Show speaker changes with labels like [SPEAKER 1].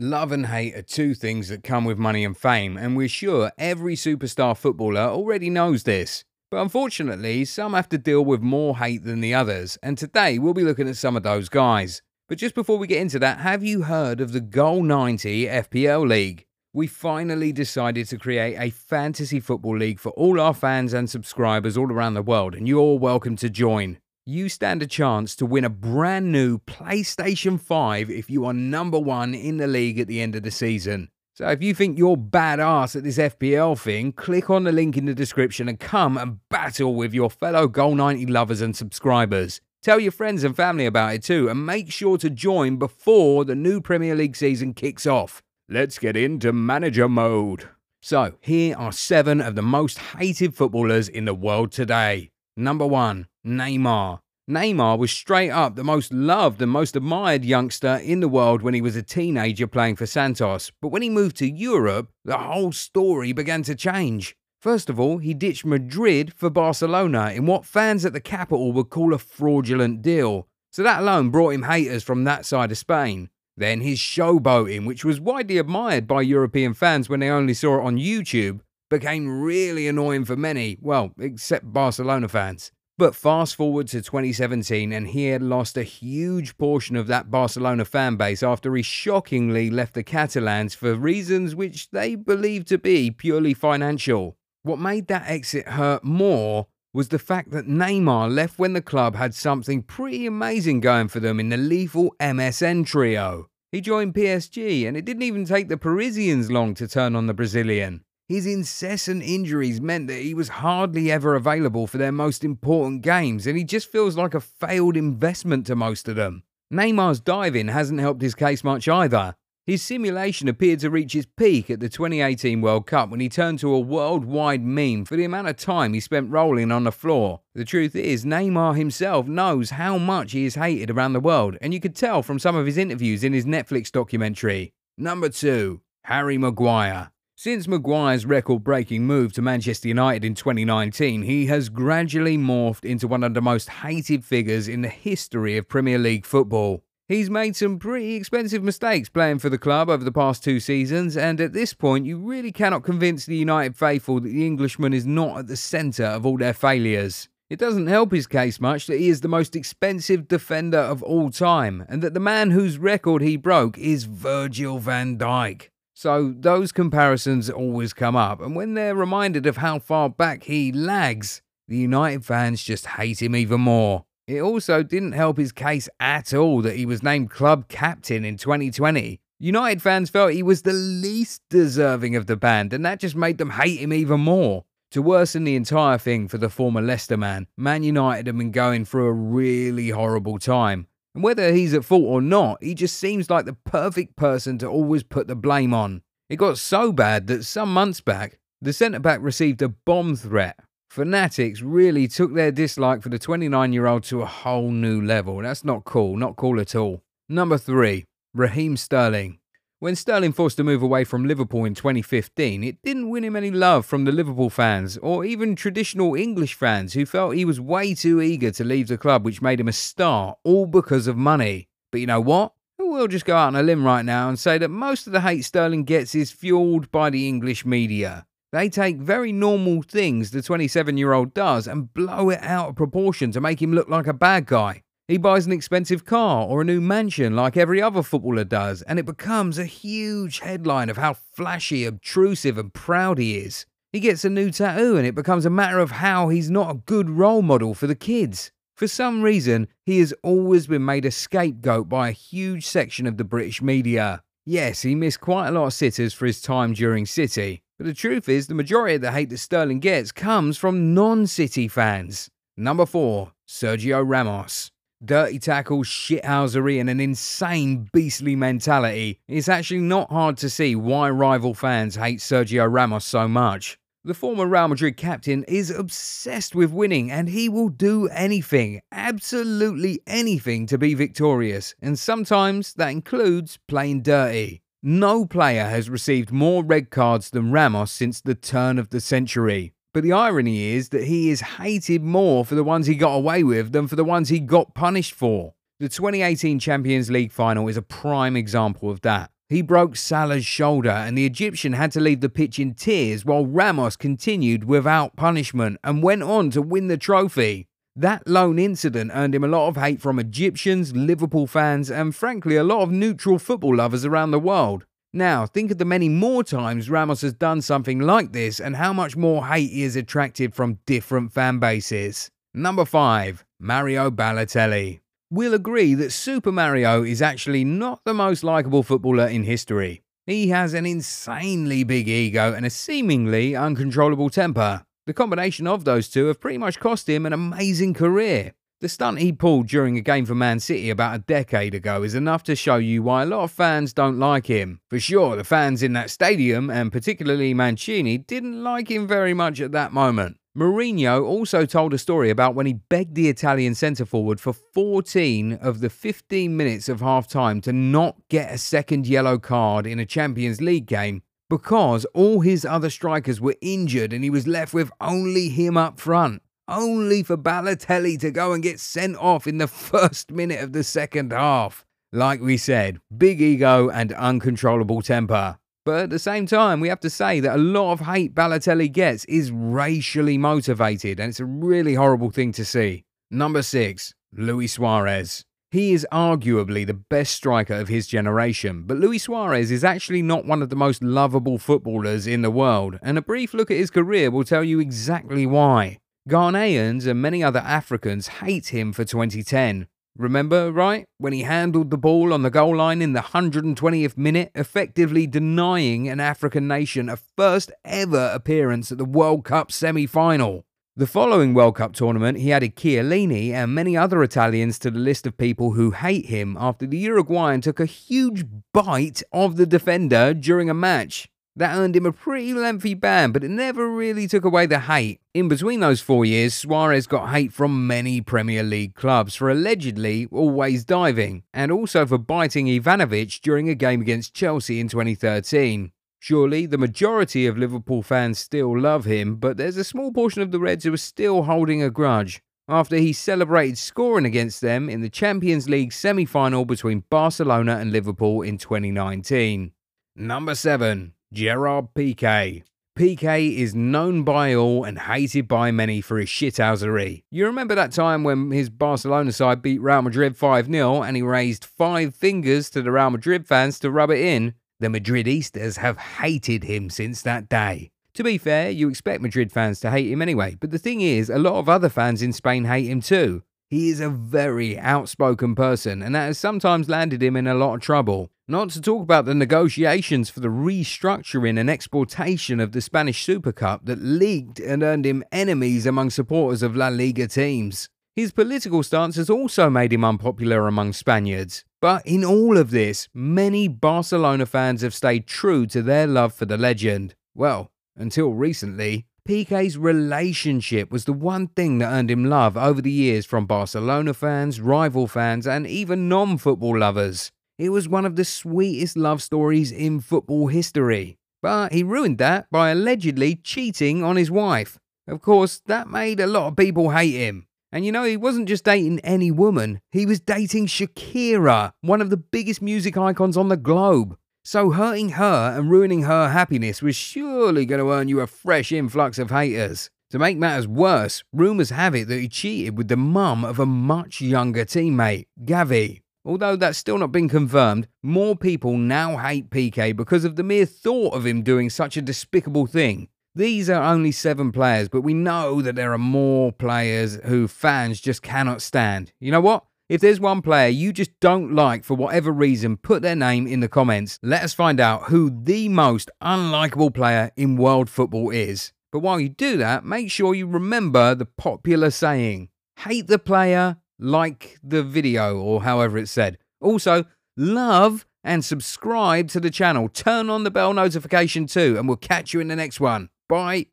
[SPEAKER 1] Love and hate are two things that come with money and fame, and we're sure every superstar footballer already knows this. But unfortunately, some have to deal with more hate than the others, and today we'll be looking at some of those guys. But just before we get into that, have you heard of the Goal 90 FPL League? We finally decided to create a fantasy football league for all our fans and subscribers all around the world, and you're welcome to join you stand a chance to win a brand new PlayStation 5 if you are number one in the league at the end of the season. So if you think you're badass at this FPL thing, click on the link in the description and come and battle with your fellow Goal 90 lovers and subscribers. Tell your friends and family about it too, and make sure to join before the new Premier League season kicks off. Let's get into manager mode. So, here are seven of the most hated footballers in the world today. Number one, Neymar. Neymar was straight up the most loved and most admired youngster in the world when he was a teenager playing for Santos. But when he moved to Europe, the whole story began to change. First of all, he ditched Madrid for Barcelona in what fans at the capital would call a fraudulent deal. So that alone brought him haters from that side of Spain. Then his showboating, which was widely admired by European fans when they only saw it on YouTube, became really annoying for many, well, except Barcelona fans. But fast forward to 2017, and he had lost a huge portion of that Barcelona fan base after he shockingly left the Catalans for reasons which they believed to be purely financial. What made that exit hurt more was the fact that Neymar left when the club had something pretty amazing going for them in the lethal MSN trio. He joined PSG, and it didn't even take the Parisians long to turn on the Brazilian. His incessant injuries meant that he was hardly ever available for their most important games, and he just feels like a failed investment to most of them. Neymar's diving hasn't helped his case much either. His simulation appeared to reach its peak at the 2018 World Cup when he turned to a worldwide meme for the amount of time he spent rolling on the floor. The truth is, Neymar himself knows how much he is hated around the world, and you could tell from some of his interviews in his Netflix documentary. Number 2. Harry Maguire. Since Maguire's record breaking move to Manchester United in 2019, he has gradually morphed into one of the most hated figures in the history of Premier League football. He's made some pretty expensive mistakes playing for the club over the past two seasons, and at this point, you really cannot convince the United faithful that the Englishman is not at the centre of all their failures. It doesn't help his case much that he is the most expensive defender of all time, and that the man whose record he broke is Virgil van Dijk. So those comparisons always come up, and when they're reminded of how far back he lags, the United fans just hate him even more. It also didn't help his case at all that he was named club captain in 2020. United fans felt he was the least deserving of the band, and that just made them hate him even more. To worsen the entire thing for the former Leicester man, Man United have been going through a really horrible time. And whether he's at fault or not, he just seems like the perfect person to always put the blame on. It got so bad that some months back, the centre back received a bomb threat. Fanatics really took their dislike for the 29 year old to a whole new level. That's not cool, not cool at all. Number 3. Raheem Sterling. When Sterling forced a move away from Liverpool in 2015, it didn't win him any love from the Liverpool fans or even traditional English fans who felt he was way too eager to leave the club, which made him a star, all because of money. But you know what? We'll just go out on a limb right now and say that most of the hate Sterling gets is fueled by the English media. They take very normal things the 27 year old does and blow it out of proportion to make him look like a bad guy. He buys an expensive car or a new mansion like every other footballer does, and it becomes a huge headline of how flashy, obtrusive, and proud he is. He gets a new tattoo, and it becomes a matter of how he's not a good role model for the kids. For some reason, he has always been made a scapegoat by a huge section of the British media. Yes, he missed quite a lot of sitters for his time during City, but the truth is, the majority of the hate that Sterling gets comes from non City fans. Number 4. Sergio Ramos dirty tackles, shithousery, and an insane beastly mentality, it's actually not hard to see why rival fans hate Sergio Ramos so much. The former Real Madrid captain is obsessed with winning and he will do anything, absolutely anything to be victorious, and sometimes that includes playing dirty. No player has received more red cards than Ramos since the turn of the century. But the irony is that he is hated more for the ones he got away with than for the ones he got punished for. The 2018 Champions League final is a prime example of that. He broke Salah's shoulder, and the Egyptian had to leave the pitch in tears while Ramos continued without punishment and went on to win the trophy. That lone incident earned him a lot of hate from Egyptians, Liverpool fans, and frankly, a lot of neutral football lovers around the world. Now, think of the many more times Ramos has done something like this and how much more hate he has attracted from different fan bases. Number 5. Mario Balotelli. We'll agree that Super Mario is actually not the most likeable footballer in history. He has an insanely big ego and a seemingly uncontrollable temper. The combination of those two have pretty much cost him an amazing career. The stunt he pulled during a game for Man City about a decade ago is enough to show you why a lot of fans don't like him. For sure, the fans in that stadium, and particularly Mancini, didn't like him very much at that moment. Mourinho also told a story about when he begged the Italian centre forward for 14 of the 15 minutes of half time to not get a second yellow card in a Champions League game because all his other strikers were injured and he was left with only him up front only for Balotelli to go and get sent off in the first minute of the second half. Like we said, big ego and uncontrollable temper. But at the same time, we have to say that a lot of hate Balotelli gets is racially motivated, and it's a really horrible thing to see. Number 6. Luis Suarez. He is arguably the best striker of his generation, but Luis Suarez is actually not one of the most lovable footballers in the world, and a brief look at his career will tell you exactly why. Ghanaians and many other Africans hate him for 2010. Remember, right? When he handled the ball on the goal line in the 120th minute, effectively denying an African nation a first ever appearance at the World Cup semi final. The following World Cup tournament, he added Chiellini and many other Italians to the list of people who hate him after the Uruguayan took a huge bite of the defender during a match. That earned him a pretty lengthy ban, but it never really took away the hate. In between those four years, Suarez got hate from many Premier League clubs for allegedly always diving, and also for biting Ivanovic during a game against Chelsea in 2013. Surely, the majority of Liverpool fans still love him, but there's a small portion of the Reds who are still holding a grudge after he celebrated scoring against them in the Champions League semi final between Barcelona and Liverpool in 2019. Number 7. Gerard Piqué. Piqué is known by all and hated by many for his shithousery. You remember that time when his Barcelona side beat Real Madrid 5 0 and he raised five fingers to the Real Madrid fans to rub it in? The Madridistas have hated him since that day. To be fair, you expect Madrid fans to hate him anyway, but the thing is, a lot of other fans in Spain hate him too. He is a very outspoken person, and that has sometimes landed him in a lot of trouble. Not to talk about the negotiations for the restructuring and exportation of the Spanish Super Cup that leaked and earned him enemies among supporters of La Liga teams. His political stance has also made him unpopular among Spaniards. But in all of this, many Barcelona fans have stayed true to their love for the legend. Well, until recently. Piqué's relationship was the one thing that earned him love over the years from Barcelona fans, rival fans, and even non football lovers. It was one of the sweetest love stories in football history. But he ruined that by allegedly cheating on his wife. Of course, that made a lot of people hate him. And you know, he wasn't just dating any woman, he was dating Shakira, one of the biggest music icons on the globe. So hurting her and ruining her happiness was surely going to earn you a fresh influx of haters. To make matters worse, rumours have it that he cheated with the mum of a much younger teammate, Gavi. Although that's still not been confirmed, more people now hate Piqué because of the mere thought of him doing such a despicable thing. These are only seven players, but we know that there are more players who fans just cannot stand. You know what? If there's one player you just don't like for whatever reason, put their name in the comments. Let us find out who the most unlikable player in world football is. But while you do that, make sure you remember the popular saying hate the player, like the video, or however it's said. Also, love and subscribe to the channel. Turn on the bell notification too, and we'll catch you in the next one. Bye.